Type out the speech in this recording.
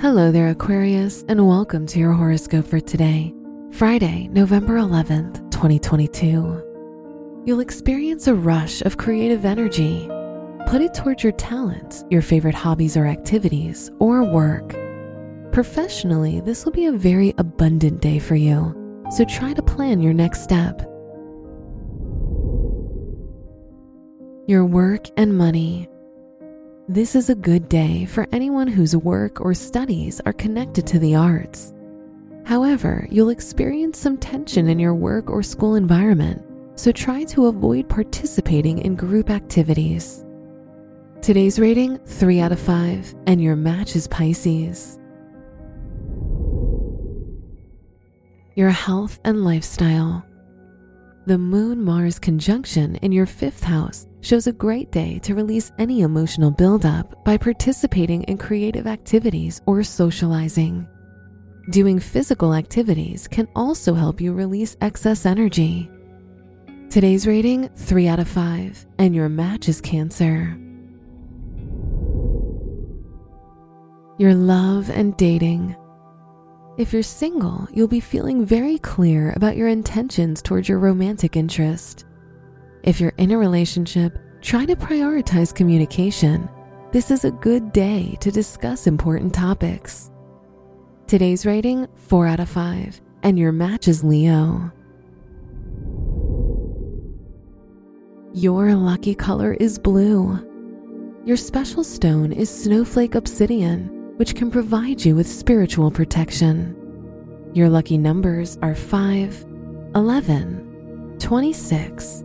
Hello there, Aquarius, and welcome to your horoscope for today, Friday, November 11th, 2022. You'll experience a rush of creative energy. Put it towards your talents, your favorite hobbies or activities, or work. Professionally, this will be a very abundant day for you, so try to plan your next step. Your work and money. This is a good day for anyone whose work or studies are connected to the arts. However, you'll experience some tension in your work or school environment, so try to avoid participating in group activities. Today's rating 3 out of 5, and your match is Pisces. Your health and lifestyle. The Moon Mars conjunction in your fifth house shows a great day to release any emotional buildup by participating in creative activities or socializing. Doing physical activities can also help you release excess energy. Today's rating 3 out of 5, and your match is Cancer. Your love and dating. If you're single, you'll be feeling very clear about your intentions towards your romantic interest. If you're in a relationship, try to prioritize communication. This is a good day to discuss important topics. Today's rating 4 out of 5, and your match is Leo. Your lucky color is blue. Your special stone is snowflake obsidian which can provide you with spiritual protection. Your lucky numbers are 5, 11, 26,